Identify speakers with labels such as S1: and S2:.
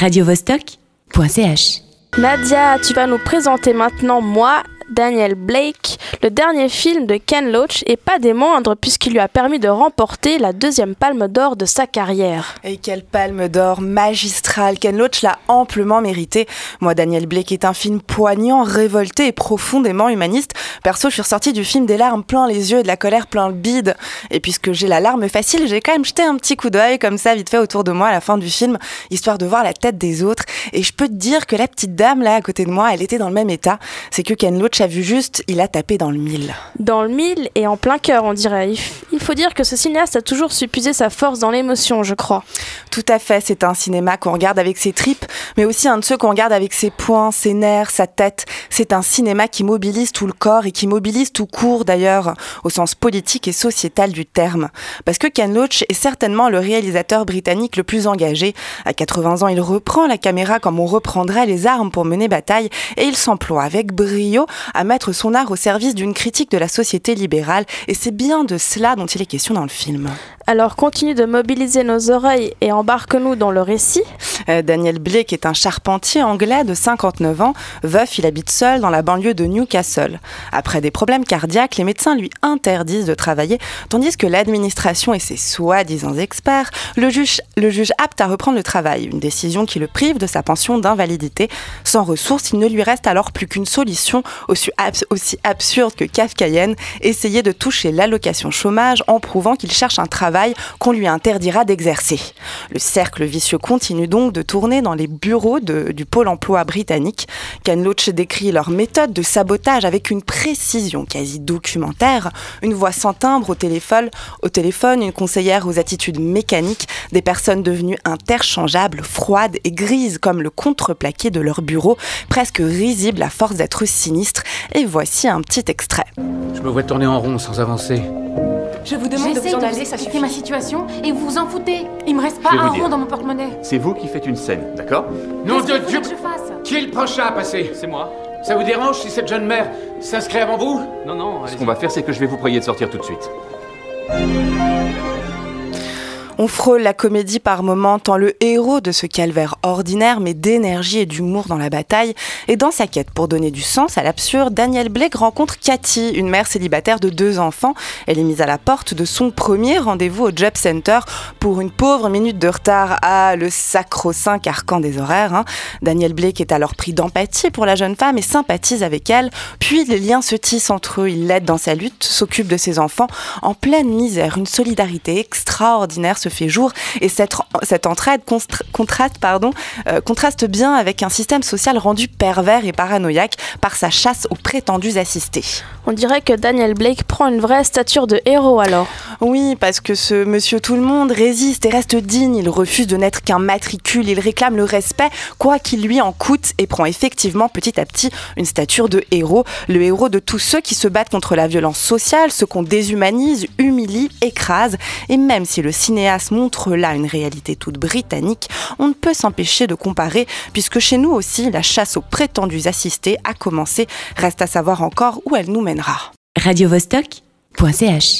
S1: radiovostok.ch.
S2: Nadia, tu vas nous présenter maintenant moi, Daniel Blake, le dernier film de Ken Loach et pas des moindres puisqu'il lui a permis de remporter la deuxième palme d'or de sa carrière.
S3: Et quelle palme d'or magistrale Ken Loach l'a amplement mérité. Moi, Daniel Blake est un film poignant, révolté et profondément humaniste. Perso, je suis ressortie du film des larmes plein les yeux et de la colère plein le bide. Et puisque j'ai la larme facile, j'ai quand même jeté un petit coup d'œil comme ça vite fait autour de moi à la fin du film, histoire de voir la tête des autres. Et je peux te dire que la petite dame là à côté de moi, elle était dans le même état. C'est que Ken Loach a vu juste, il a tapé dans le mille.
S2: Dans le mille et en plein cœur, on dirait. Il faut dire que ce cinéaste a toujours su puiser sa force dans l'émotion, je crois.
S3: Tout à fait, c'est un cinéma qu'on regarde avec ses tripes, mais aussi un de ceux qu'on regarde avec ses poings, ses nerfs, sa tête. C'est un cinéma qui mobilise tout le corps et qui mobilise tout court d'ailleurs, au sens politique et sociétal du terme. Parce que Ken Loach est certainement le réalisateur britannique le plus engagé. À 80 ans, il reprend la caméra comme on reprendrait les armes pour mener bataille et il s'emploie avec brio à mettre son art au service d'une critique de la société libérale et c'est bien de cela dont il est question dans le film.
S2: Alors continue de mobiliser nos oreilles et embarque-nous dans le récit.
S3: Euh, Daniel Blake est un charpentier anglais de 59 ans. Veuf, il habite seul dans la banlieue de Newcastle. Après des problèmes cardiaques, les médecins lui interdisent de travailler, tandis que l'administration et ses soi-disant experts le jugent, le jugent apte à reprendre le travail, une décision qui le prive de sa pension d'invalidité. Sans ressources, il ne lui reste alors plus qu'une solution aussi, aussi absurde que kafkaïenne, essayer de toucher l'allocation chômage en prouvant qu'il cherche un travail qu'on lui interdira d'exercer. Le cercle vicieux continue donc de tourner dans les bureaux du pôle emploi britannique. Ken Loach décrit leur méthode de sabotage avec une précision quasi documentaire, une voix sans timbre au téléphone, une conseillère aux attitudes mécaniques, des personnes devenues interchangeables, froides et grises comme le contreplaqué de leur bureau, presque risibles à force d'être sinistres. Et voici un petit extrait.
S4: Je me vois tourner en rond sans avancer.
S5: Je vous demande de vous en aller, ça suffit. ma situation et vous vous en foutez. Il me reste pas un rond dans mon porte-monnaie.
S6: C'est vous qui faites une scène, d'accord
S4: Non de
S5: Dieu que je fasse
S4: Qui est le prochain à passer
S7: C'est moi.
S4: Ça vous dérange si cette jeune mère s'inscrit avant vous?
S7: Non, non,
S6: Ce qu'on va faire, c'est que je vais vous prier de sortir tout de suite.
S3: On frôle la comédie par moments, tant le héros de ce calvaire ordinaire met d'énergie et d'humour dans la bataille. Et dans sa quête pour donner du sens à l'absurde, Daniel Blake rencontre Cathy, une mère célibataire de deux enfants. Elle est mise à la porte de son premier rendez-vous au Job Center pour une pauvre minute de retard à le sacro-saint carcan des horaires. Hein. Daniel Blake est alors pris d'empathie pour la jeune femme et sympathise avec elle. Puis les liens se tissent entre eux. Il l'aide dans sa lutte, s'occupe de ses enfants en pleine misère. Une solidarité extraordinaire se fait jour et cette, entraide contraste, euh, contraste bien avec un système social rendu pervers et paranoïaque par sa chasse aux prétendus assistés.
S2: On dirait que Daniel Blake prend une vraie stature de héros alors.
S3: Oui, parce que ce monsieur tout le monde résiste et reste digne, il refuse de n'être qu'un matricule, il réclame le respect quoi qu'il lui en coûte et prend effectivement petit à petit une stature de héros, le héros de tous ceux qui se battent contre la violence sociale, ceux qu'on déshumanise, humilie, écrase. Et même si le cinéaste montre là une réalité toute britannique, on ne peut s'empêcher de comparer, puisque chez nous aussi, la chasse aux prétendus assistés a commencé. Reste à savoir encore où elle nous mènera.
S1: radiovostok.ch